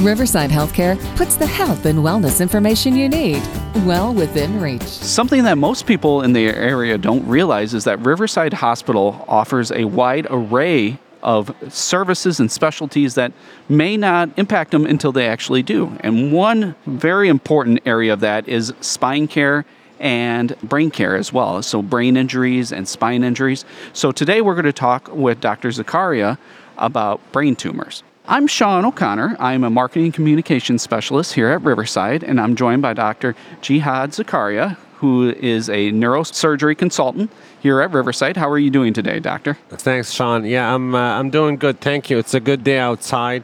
Riverside Healthcare puts the health and wellness information you need well within reach. Something that most people in the area don't realize is that Riverside Hospital offers a wide array of services and specialties that may not impact them until they actually do. And one very important area of that is spine care and brain care as well. So, brain injuries and spine injuries. So, today we're going to talk with Dr. Zakaria about brain tumors. I'm Sean O'Connor. I'm a marketing communications specialist here at Riverside, and I'm joined by Dr. Jihad Zakaria, who is a neurosurgery consultant here at Riverside. How are you doing today, doctor? Thanks, Sean. Yeah, I'm uh, I'm doing good. Thank you. It's a good day outside.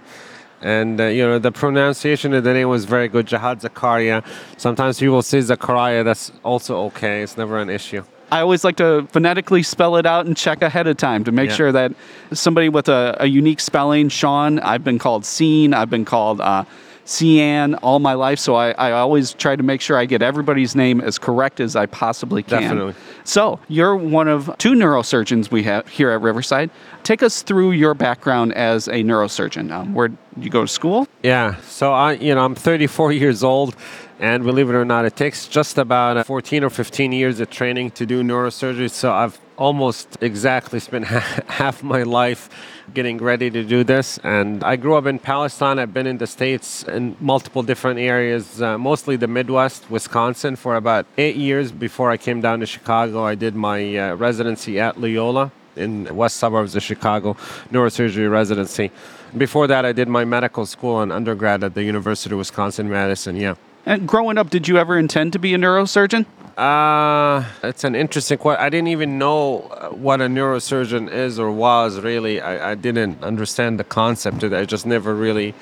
And uh, you know the pronunciation of the name was very good, Jihad Zakaria. Sometimes people say Zakaria. That's also okay. It's never an issue. I always like to phonetically spell it out and check ahead of time to make yeah. sure that somebody with a, a, unique spelling, Sean, I've been called Scene, I've been called uh, Cian all my life, so I, I always try to make sure I get everybody's name as correct as I possibly can. Definitely. So, you're one of two neurosurgeons we have here at Riverside. Take us through your background as a neurosurgeon. Um, where you go to school? Yeah, so I, you know, I'm 34 years old. And believe it or not, it takes just about 14 or 15 years of training to do neurosurgery. So I've almost exactly spent half my life getting ready to do this. And I grew up in Palestine. I've been in the States in multiple different areas, uh, mostly the Midwest, Wisconsin, for about eight years before I came down to Chicago. I did my uh, residency at Loyola in west suburbs of Chicago, neurosurgery residency. Before that, I did my medical school and undergrad at the University of Wisconsin Madison. Yeah. And growing up, did you ever intend to be a neurosurgeon? Uh, it's an interesting question. I didn't even know uh, what a neurosurgeon is or was really. I, I didn't understand the concept of it. I just never really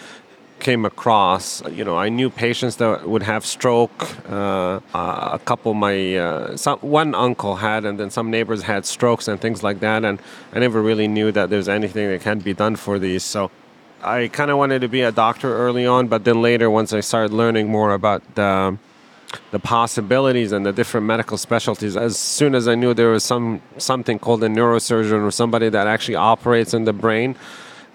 came across. You know, I knew patients that would have stroke. Uh, a couple my, uh, some, one uncle had, and then some neighbors had strokes and things like that. And I never really knew that there's anything that can be done for these. So I kind of wanted to be a doctor early on, but then later, once I started learning more about the, the possibilities and the different medical specialties, as soon as I knew there was some something called a neurosurgeon or somebody that actually operates in the brain,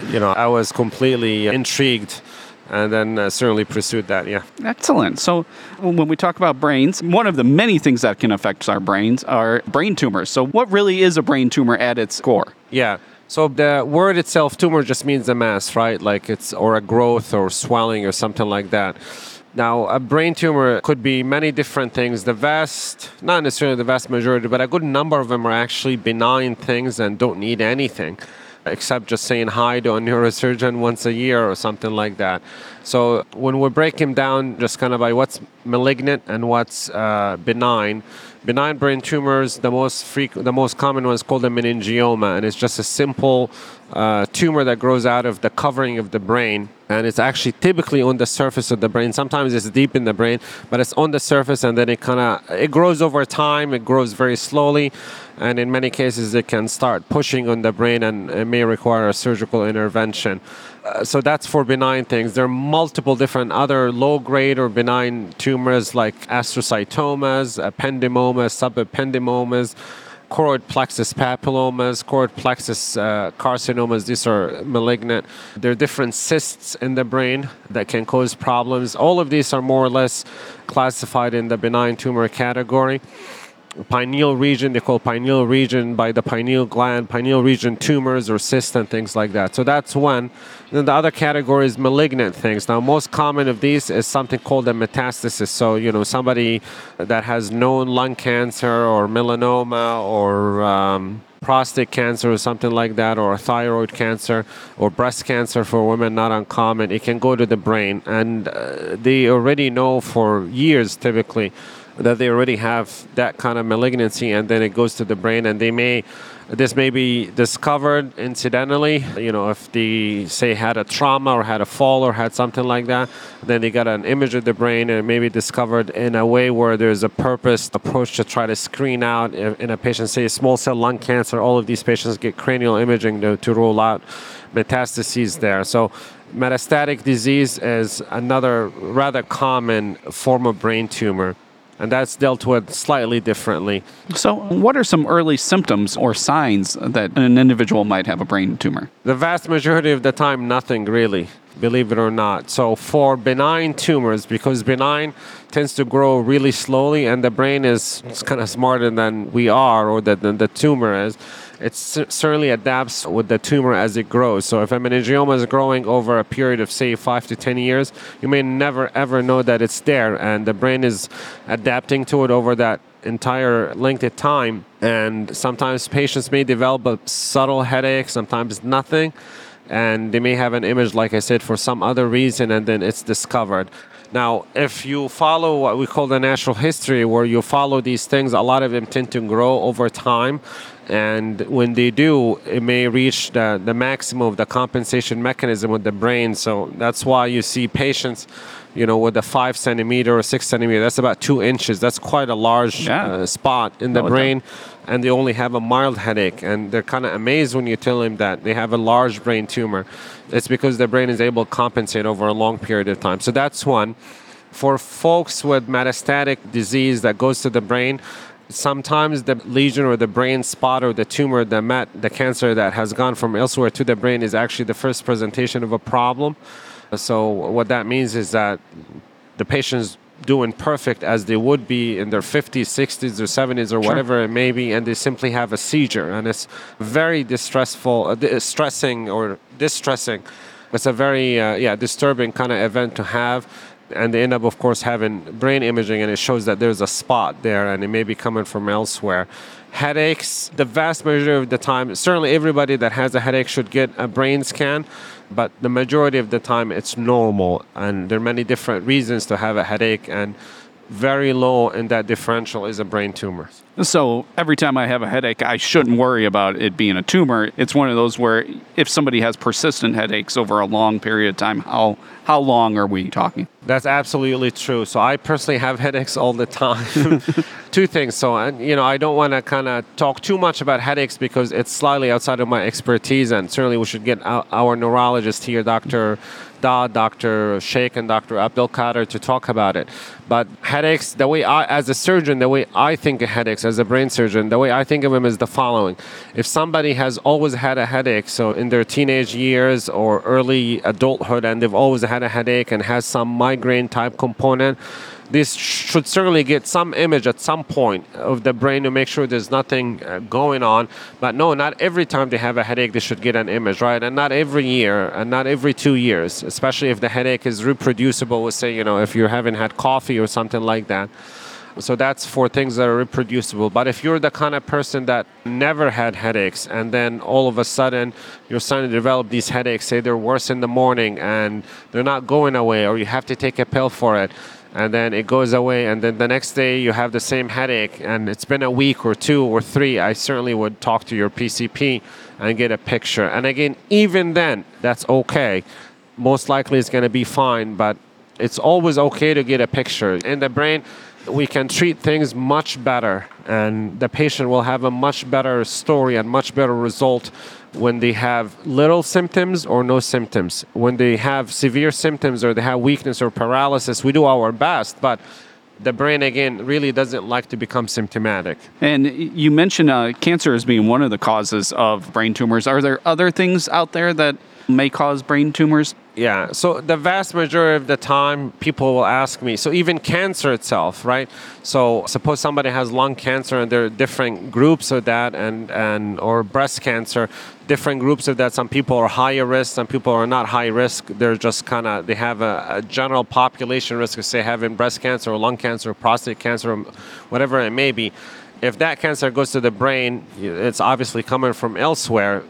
you know, I was completely intrigued and then uh, certainly pursued that. Yeah. Excellent. So when we talk about brains, one of the many things that can affect our brains are brain tumors. So what really is a brain tumor at its core? Yeah. So the word itself, tumor, just means a mass, right? Like it's or a growth or swelling or something like that. Now, a brain tumor could be many different things. The vast, not necessarily the vast majority, but a good number of them are actually benign things and don't need anything except just saying hi to a neurosurgeon once a year or something like that. So when we break him down just kind of by what's malignant and what's uh, benign, benign brain tumors, the most frequent, the most common one is called a meningioma, and it's just a simple uh, tumor that grows out of the covering of the brain, and it's actually typically on the surface of the brain. Sometimes it's deep in the brain, but it's on the surface, and then it kind of it grows over time. It grows very slowly, and in many cases, it can start pushing on the brain, and it may require a surgical intervention. Uh, so that's for benign things. There are multiple different other low grade or benign tumors like astrocytomas, ependymomas, subependymomas, choroid plexus papillomas, choroid plexus uh, carcinomas. These are malignant. There are different cysts in the brain that can cause problems. All of these are more or less classified in the benign tumor category pineal region, they call pineal region by the pineal gland, pineal region tumors or cysts and things like that. So that's one. Then the other category is malignant things. Now, most common of these is something called a metastasis. So, you know, somebody that has known lung cancer or melanoma or um, prostate cancer or something like that, or thyroid cancer or breast cancer for women, not uncommon. It can go to the brain. And uh, they already know for years typically that they already have that kind of malignancy and then it goes to the brain and they may this may be discovered incidentally you know if they say had a trauma or had a fall or had something like that then they got an image of the brain and maybe discovered in a way where there's a purpose approach to try to screen out in a patient say small cell lung cancer all of these patients get cranial imaging to, to rule out metastases there. So metastatic disease is another rather common form of brain tumor and that's dealt with slightly differently. So, what are some early symptoms or signs that an individual might have a brain tumor? The vast majority of the time, nothing really, believe it or not. So, for benign tumors, because benign tends to grow really slowly and the brain is kind of smarter than we are or than the tumor is, it certainly adapts with the tumor as it grows. So if a meningioma is growing over a period of say five to ten years, you may never ever know that it's there, and the brain is adapting to it over that entire length of time. And sometimes patients may develop a subtle headache, sometimes nothing, and they may have an image, like I said, for some other reason, and then it's discovered. Now, if you follow what we call the natural history, where you follow these things, a lot of them tend to grow over time. And when they do, it may reach the, the maximum of the compensation mechanism with the brain. So that's why you see patients, you know, with a five centimeter or six centimeter, that's about two inches. That's quite a large yeah. uh, spot in the brain. And they only have a mild headache. And they're kind of amazed when you tell them that they have a large brain tumor. It's because their brain is able to compensate over a long period of time. So that's one. For folks with metastatic disease that goes to the brain, sometimes the lesion or the brain spot or the tumor, the met, the cancer that has gone from elsewhere to the brain is actually the first presentation of a problem. So what that means is that the patient's doing perfect as they would be in their 50s, 60s, or 70s, or sure. whatever it may be, and they simply have a seizure, and it's very distressful, uh, stressing or distressing. It's a very uh, yeah disturbing kind of event to have and they end up, of course, having brain imaging, and it shows that there's a spot there, and it may be coming from elsewhere. Headaches, the vast majority of the time, certainly everybody that has a headache should get a brain scan, but the majority of the time it's normal, and there are many different reasons to have a headache, and very low in that differential is a brain tumor. So every time I have a headache, I shouldn't worry about it being a tumor. It's one of those where if somebody has persistent headaches over a long period of time, how how long are we talking? That's absolutely true. So I personally have headaches all the time. Two things. So you know, I don't want to kind of talk too much about headaches because it's slightly outside of my expertise, and certainly we should get our, neurologist here, Doctor Da, Dr. Sheikh, and Dr. Abdul Qadir to talk about it. But headaches, the way I, as a surgeon, the way I think of headaches as a brain surgeon, the way I think of them is the following. If somebody has always had a headache, so in their teenage years or early adulthood, and they've always had a headache and has some migraine type component, this should certainly get some image at some point of the brain to make sure there's nothing uh, going on. But no, not every time they have a headache, they should get an image, right? And not every year, and not every two years, especially if the headache is reproducible. With say, you know, if you haven't had coffee or something like that. So that's for things that are reproducible. But if you're the kind of person that never had headaches and then all of a sudden you're starting to develop these headaches, say they're worse in the morning and they're not going away or you have to take a pill for it, and then it goes away and then the next day you have the same headache and it's been a week or two or three i certainly would talk to your pcp and get a picture. And again even then that's okay. Most likely it's going to be fine but it's always okay to get a picture. In the brain we can treat things much better and the patient will have a much better story and much better result when they have little symptoms or no symptoms. When they have severe symptoms or they have weakness or paralysis, we do our best, but the brain again really doesn't like to become symptomatic. And you mentioned uh, cancer as being one of the causes of brain tumors. Are there other things out there that may cause brain tumors? Yeah. So the vast majority of the time, people will ask me. So even cancer itself, right? So suppose somebody has lung cancer, and there are different groups of that, and and or breast cancer, different groups of that. Some people are higher risk, some people are not high risk. They're just kind of they have a, a, general population risk of say having breast cancer or lung cancer or prostate cancer, or whatever it may be. If that cancer goes to the brain, it's obviously coming from elsewhere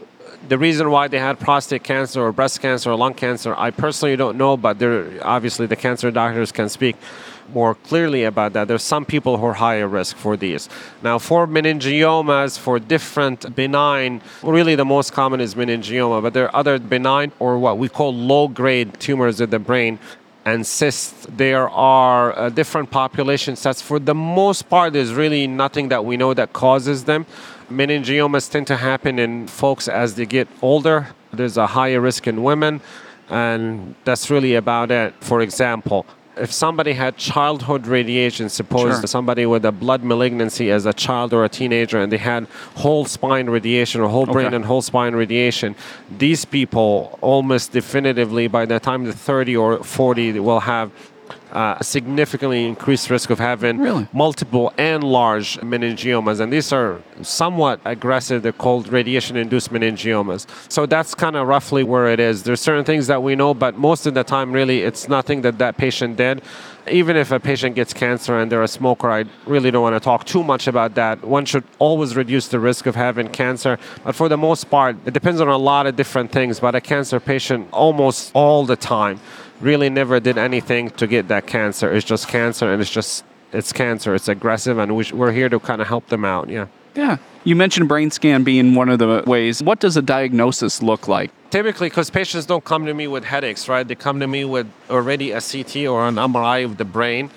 the reason why they had prostate cancer or breast cancer or lung cancer, I personally don't know, but there obviously the cancer doctors can speak more clearly about that. There's some people who are higher risk for these. Now, for meningiomas, for different benign, really the most common is meningioma, but there are other benign or what we call low grade tumors of the brain and cysts. There are uh, different population sets. For the most part, there's really nothing that we know that causes them meningiomas tend to happen in folks as they get older. There's a higher risk in women, and that's really about it. For example, if somebody had childhood radiation, suppose Sure. somebody with a blood malignancy as a child or a teenager, and they had whole spine radiation or whole brain Okay. and whole spine radiation, these people almost definitively by the time they're 30 or 40 they will have uh, a significantly increased risk of having Really? multiple and large meningiomas. And these are somewhat aggressive. They're called radiation induced meningiomas. So that's kind of roughly where it is. There's certain things that we know, but most of the time, really, it's nothing that that patient did. Even if a patient gets cancer and they're a smoker, I really don't want to talk too much about that. One should always reduce the risk of having cancer. But for the most part, it depends on a lot of different things. But a cancer patient, almost all the time, really never did anything to get that cancer. It's just cancer, and it's just it's cancer. It's aggressive, and we're here to kind of help them out. Yeah. Yeah. You mentioned brain scan being one of the ways. What does a diagnosis look like? Typically, because patients don't come to me with headaches, right? They come to me with already a CT or an MRI of the brain,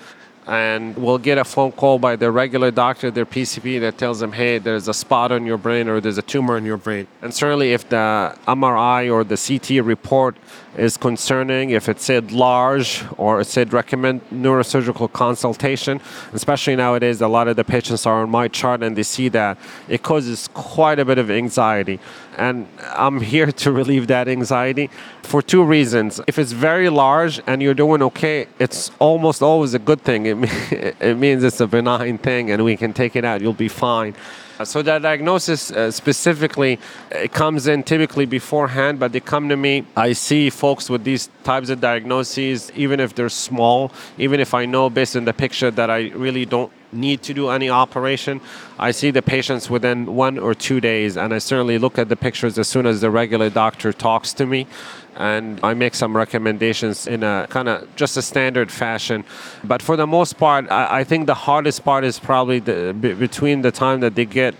and we'll get a phone call by their regular doctor, their PCP, that tells them, hey, there's a spot on your brain or there's a tumor in your brain. And certainly, if the MRI or the CT report is concerning, if it said large or it said recommend neurosurgical consultation, especially nowadays, a lot of the patients are on MyChart and they see that it causes quite a bit of anxiety. And I'm here to relieve that anxiety for two reasons. If it's very large and you're doing okay, it's almost always a good thing. It, it means it's a benign thing and we can take it out, you'll be fine. So that diagnosis uh, specifically, it comes in typically beforehand, but they come to me. I see folks with these types of diagnoses, even if they're small, even if I know based on the picture that I really don't need to do any operation. I see the patients within one or two days, and I certainly look at the pictures as soon as the regular doctor talks to me. And I make some recommendations in a kind of just a standard fashion. But for the most part, I, I think the hardest part is probably the, be- between the time that they get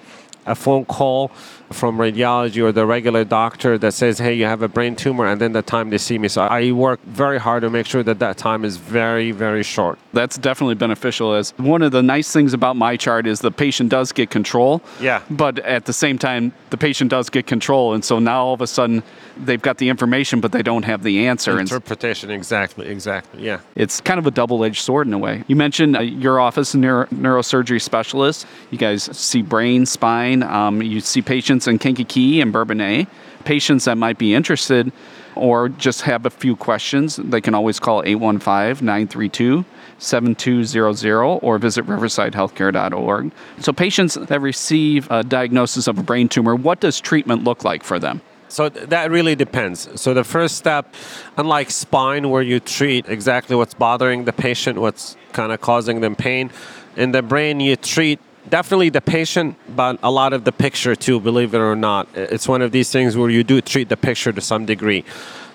a phone call from radiology or the regular doctor that says, hey, you have a brain tumor, and then the time they see me. So I work very hard to make sure that that time is very, very short. That's definitely beneficial. As one of the nice things about MyChart is the patient does get control. Yeah. But at the same time, the patient does get control, and so now all of a sudden they've got the information, but they don't have the answer. And Interpretation, exactly, exactly. Yeah. it's kind of a double-edged sword in a way. You mentioned uh, your office, neuro- neurosurgery specialist. You guys see brain, spine. Um, you see patients in Kankakee and Bourbonnais. Patients that might be interested or just have a few questions, they can always call 815-932-7200 or visit riversidehealthcare.org. So patients that receive a diagnosis of a brain tumor, what does treatment look like for them? So th- that really depends. So the first step, unlike spine, where you treat exactly what's bothering the patient, what's kind of causing them pain, in the brain you treat definitely the patient, but a lot of the picture too. Believe it or not, it's one of these things where you do treat the picture to some degree.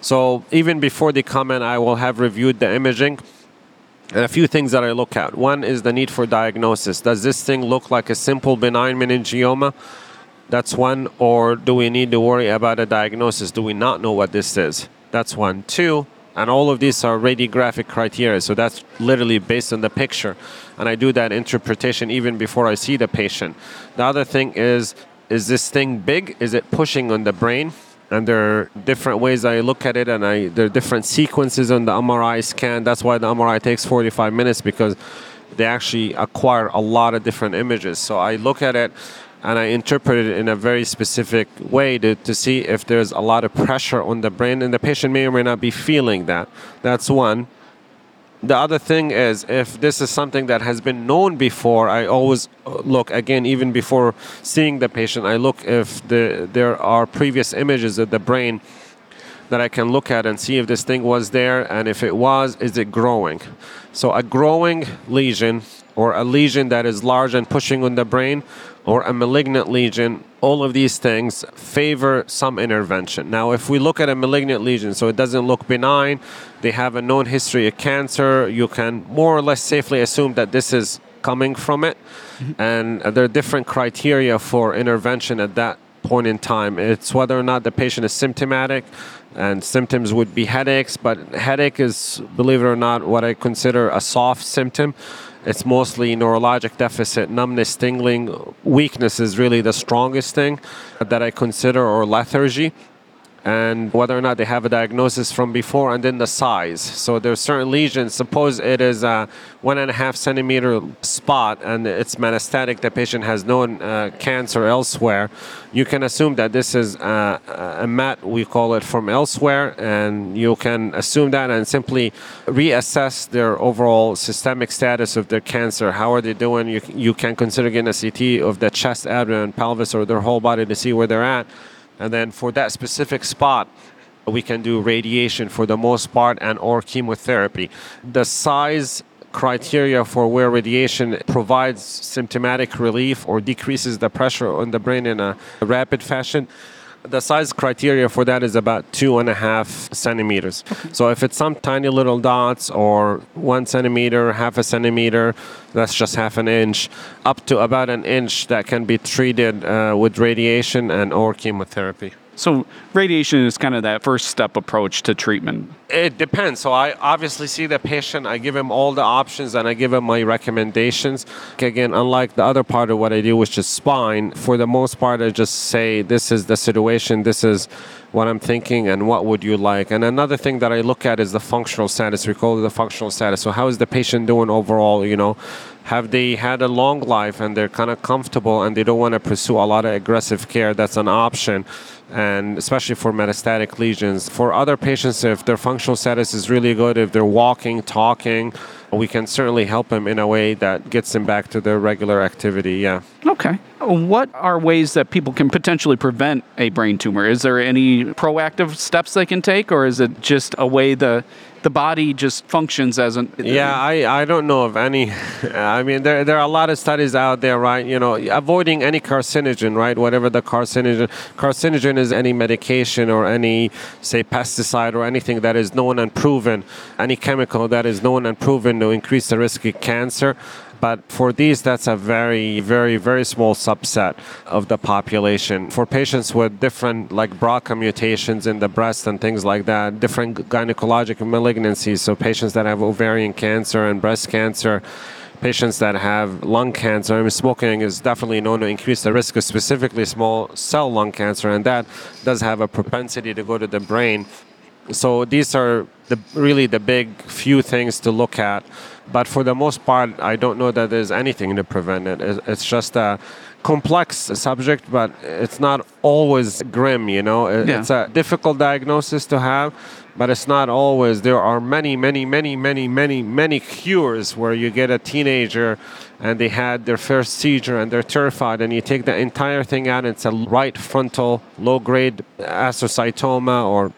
So even before they come in, I will have reviewed the imaging. And a few things that I look at. One is the need for diagnosis. Does this thing look like a simple benign meningioma? That's one. Or do we need to worry about a diagnosis? Do we not know what this is? That's one. Two, and all of these are radiographic criteria. So that's literally based on the picture. And I do that interpretation even before I see the patient. The other thing is is this thing big? Is it pushing on the brain? and there are different ways I look at it, and I there are different sequences on the MRI scan. That's why the MRI takes 45 minutes because they actually acquire a lot of different images. So I look at it and I interpret it in a very specific way to, to see if there's a lot of pressure on the brain, and the patient may or may not be feeling that. That's one. The other thing is, if this is something that has been known before, I always look again, even before seeing the patient, I look if the, there are previous images of the brain that I can look at and see if this thing was there, and if it was, is it growing? So, a growing lesion or a lesion that is large and pushing on the brain, or a malignant lesion, all of these things favor some intervention. Now, if we look at a malignant lesion, so it doesn't look benign, they have a known history of cancer, you can more or less safely assume that this is coming from it. Mm-hmm. And uh, there are different criteria for intervention at that point in time. It's whether or not the patient is symptomatic, and symptoms would be headaches, but headache is, believe it or not, what I consider a soft symptom. It's mostly neurologic deficit, numbness, tingling. Weakness is really the strongest thing that I consider, or lethargy. And whether or not they have a diagnosis from before, and then the size. So there's certain lesions. Suppose it is a one and a half centimeter spot and it's metastatic. The patient has no uh, cancer elsewhere. You can assume that this is uh, a MET, we call it from elsewhere, and you can assume that and simply reassess their overall systemic status of their cancer. How are they doing? You, you can consider getting a CT of the chest, abdomen, pelvis, or their whole body to see where they're at. And then for that specific spot, we can do radiation for the most part and or chemotherapy. The size criteria for where radiation provides symptomatic relief or decreases the pressure on the brain in a rapid fashion the size criteria for that is about two and a half centimeters. Okay. So if it's some tiny little dots or one centimeter, half a centimeter, that's just half an inch, up to about an inch that can be treated uh, with radiation and or chemotherapy. So radiation is kind of that first step approach to treatment. It depends. So I obviously see the patient, I give him all the options and I give him my recommendations. Again, unlike the other part of what I do, which is spine, for the most part I just say this is the situation, this is what I'm thinking and what would you like. And another thing that I look at is the functional status. We call it the functional status. So how is the patient doing overall, you know? have they had a long life and they're kind of comfortable and they don't want to pursue a lot of aggressive care that's an option and especially for metastatic lesions. For other patients, if their functional status is really good, if they're walking, talking, we can certainly help them in a way that gets them back to their regular activity. Yeah. Okay. What are ways that people can potentially prevent a brain tumor? Is there any proactive steps they can take, or is it just a way the the body just functions as an yeah i i don't know of any i mean there there are a lot of studies out there right? You know avoiding any carcinogen right? Whatever the carcinogen carcinogen is any medication or any say pesticide or anything that is known and proven any chemical that is known and proven to increase the risk of cancer but for these, that's a very, very, very small subset of the population. For patients with different, like BRCA mutations in the breast and things like that, different gynecologic malignancies, so patients that have ovarian cancer and breast cancer, patients that have lung cancer. I mean, smoking is definitely known to increase the risk of specifically small cell lung cancer, and that does have a propensity to go to the brain. So these are the really the big few things to look at but for the most part, I don't know that there's anything to prevent it. It's just a complex subject, but it's not always grim, you know? It's yeah. a difficult diagnosis to have, but it's not always. There are many, many, many, many, many, many cures where you get a teenager and they had their first seizure and they're terrified, and you take the entire thing out, and it's a right frontal low grade astrocytoma or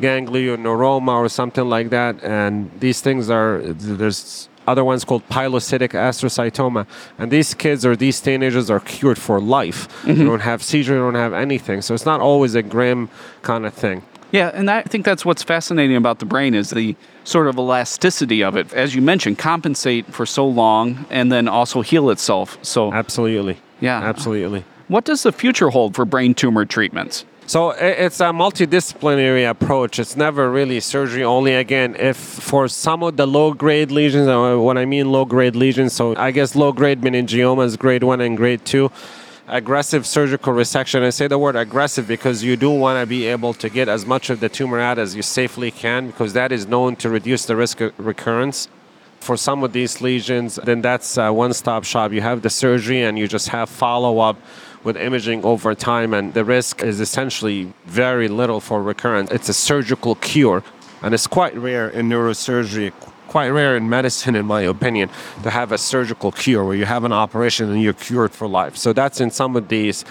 ganglioneuroma or something like that. And these things are, there's other ones called pilocytic astrocytoma. And these kids or these teenagers are cured for life. Mm-hmm. They don't have seizure, they don't have anything. So it's not always a grim kind of thing. Yeah, and I think that's what's fascinating about the brain is the sort of elasticity of it. As you mentioned, compensate for so long and then also heal itself. So Absolutely. Yeah. Absolutely. What does the future hold for brain tumor treatments? So it's a multidisciplinary approach. It's never really surgery only. Again, if for some of the low grade lesions, uh, what I mean low grade lesions, so I guess low grade meningiomas, grade one and grade two, aggressive surgical resection. I say the word aggressive because you do want to be able to get as much of the tumor out as you safely can because that is known to reduce the risk of recurrence. For some of these lesions, then that's a one stop shop. You have the surgery and you just have follow up with imaging over time, and the risk is essentially very little for recurrence. It's a surgical cure, and it's quite rare in neurosurgery, quite rare in medicine, in my opinion, to have a surgical cure where you have an operation and you're cured for life. So that's in some of these.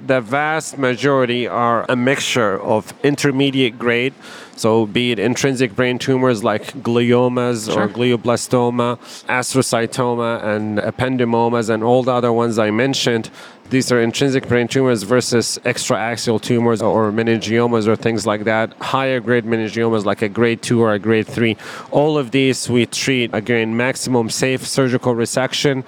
The vast majority are a mixture of intermediate grade, so be it intrinsic brain tumors like gliomas sure. or glioblastoma, astrocytoma, and ependymomas, and all the other ones I mentioned these are intrinsic brain tumors versus extraaxial tumors or meningiomas or things like that. Higher grade meningiomas like a grade 2 or a grade 3. All of these we treat, again, maximum safe surgical resection,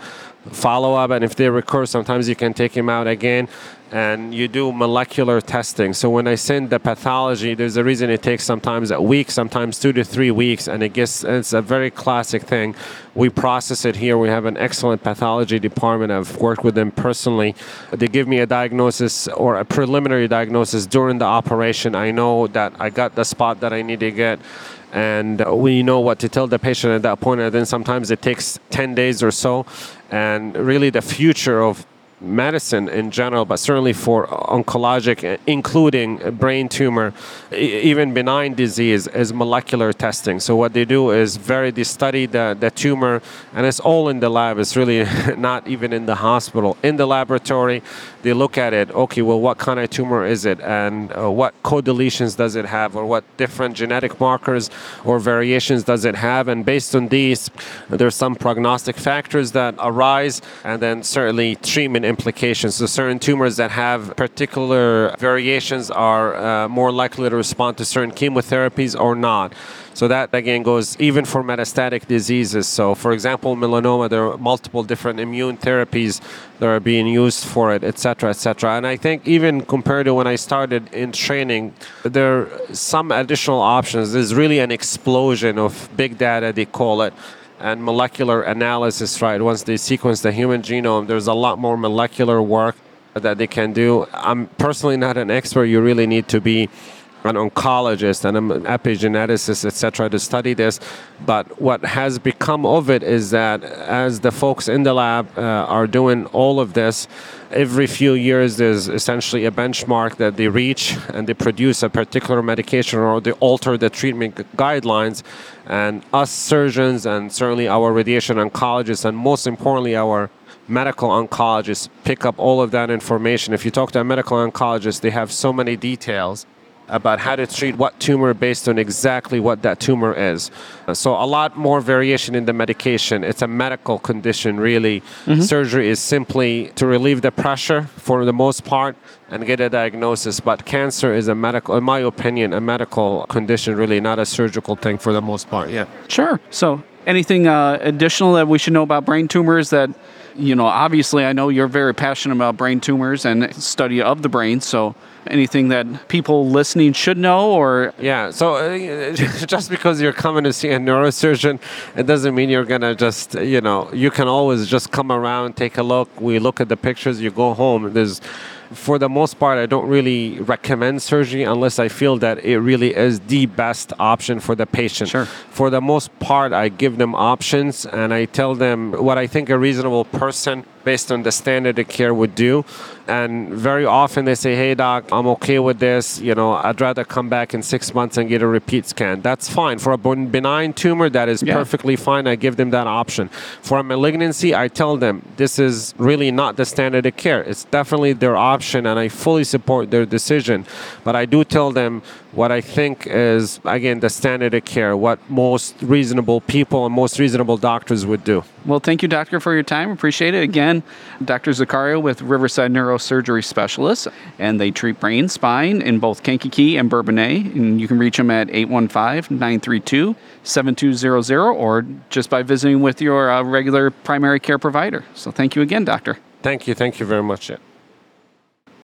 follow up, and if they recur, sometimes you can take them out again. And you do molecular testing. So when I send the pathology, there's a reason it takes sometimes a week, sometimes two to three weeks, and it gets it's a very classic thing. We process it here. We have an excellent pathology department. I've worked with them personally. They give me a diagnosis or a preliminary diagnosis during the operation. I know that I got the spot that I need to get and we know what to tell the patient at that point. and then sometimes it takes 10 days or so and really the future of medicine in general, but certainly for oncologic, including brain tumor, even benign disease, is molecular testing. So what they do is very they study the, the tumor, and it's all in the lab. It's really not even in the hospital. In the laboratory, they look at it. Okay, well, what kind of tumor is it, and uh, what co-deletions does it have, or what different genetic markers or variations does it have? And based on these, there's some prognostic factors that arise, and then certainly treatment implications. So certain tumors that have particular variations are uh, more likely to respond to certain chemotherapies or not. So that again goes even for metastatic diseases. So for example, melanoma, there are multiple different immune therapies that are being used for it, etc., etc. And I think even compared to when I started in training, there are some additional options. There's really an explosion of big data, they call it and molecular analysis, right? Once they sequence the human genome, there's a lot more molecular work that they can do. I'm personally not an expert. You really need to be an oncologist and an epigeneticist, etc., to study this. But what has become of it is that as the folks in the lab uh, are doing all of this, every few years there's essentially a benchmark that they reach and they produce a particular medication or they alter the treatment guidelines. And us surgeons and certainly our radiation oncologists and most importantly our medical oncologists pick up all of that information. If you talk to a medical oncologist, they have so many details about how to treat what tumor based on exactly what that tumor is. So, a lot more variation in the medication. It's a medical condition, really. Mm-hmm. Surgery is simply to relieve the pressure for the most part and get a diagnosis. But cancer is a medical, in my opinion, a medical condition, really, not a surgical thing for the most part. Yeah. Sure. So, anything uh, additional that we should know about brain tumors that you know obviously i know you're very passionate about brain tumors and study of the brain so anything that people listening should know or yeah so uh, just because you're coming to see a neurosurgeon it doesn't mean you're gonna just you know you can always just come around take a look we look at the pictures you go home there's for the most part, I don't really recommend surgery unless I feel that it really is the best option for the patient. Sure. For the most part, I give them options and I tell them what I think a reasonable person based on the standard of care would do. And very often they say, hey, doc, I'm okay with this. You know, I'd rather come back in six months and get a repeat scan. That's fine. For a benign tumor, that is yeah. perfectly fine. I give them that option. For a malignancy, I tell them this is really not the standard of care. It's definitely their option, and I fully support their decision. But I do tell them what I think is, again, the standard of care, what most reasonable people and most reasonable doctors would do. Well, thank you, doctor, for your time. Appreciate it. Again, Dr. Zakaria with Riverside Neurosurgery Specialists, and they treat brain, spine in both Kankakee and Bourbonnais. And you can reach them at 815 932 7200 or just by visiting with your uh, regular primary care provider. So thank you again, doctor. Thank you. Thank you very much.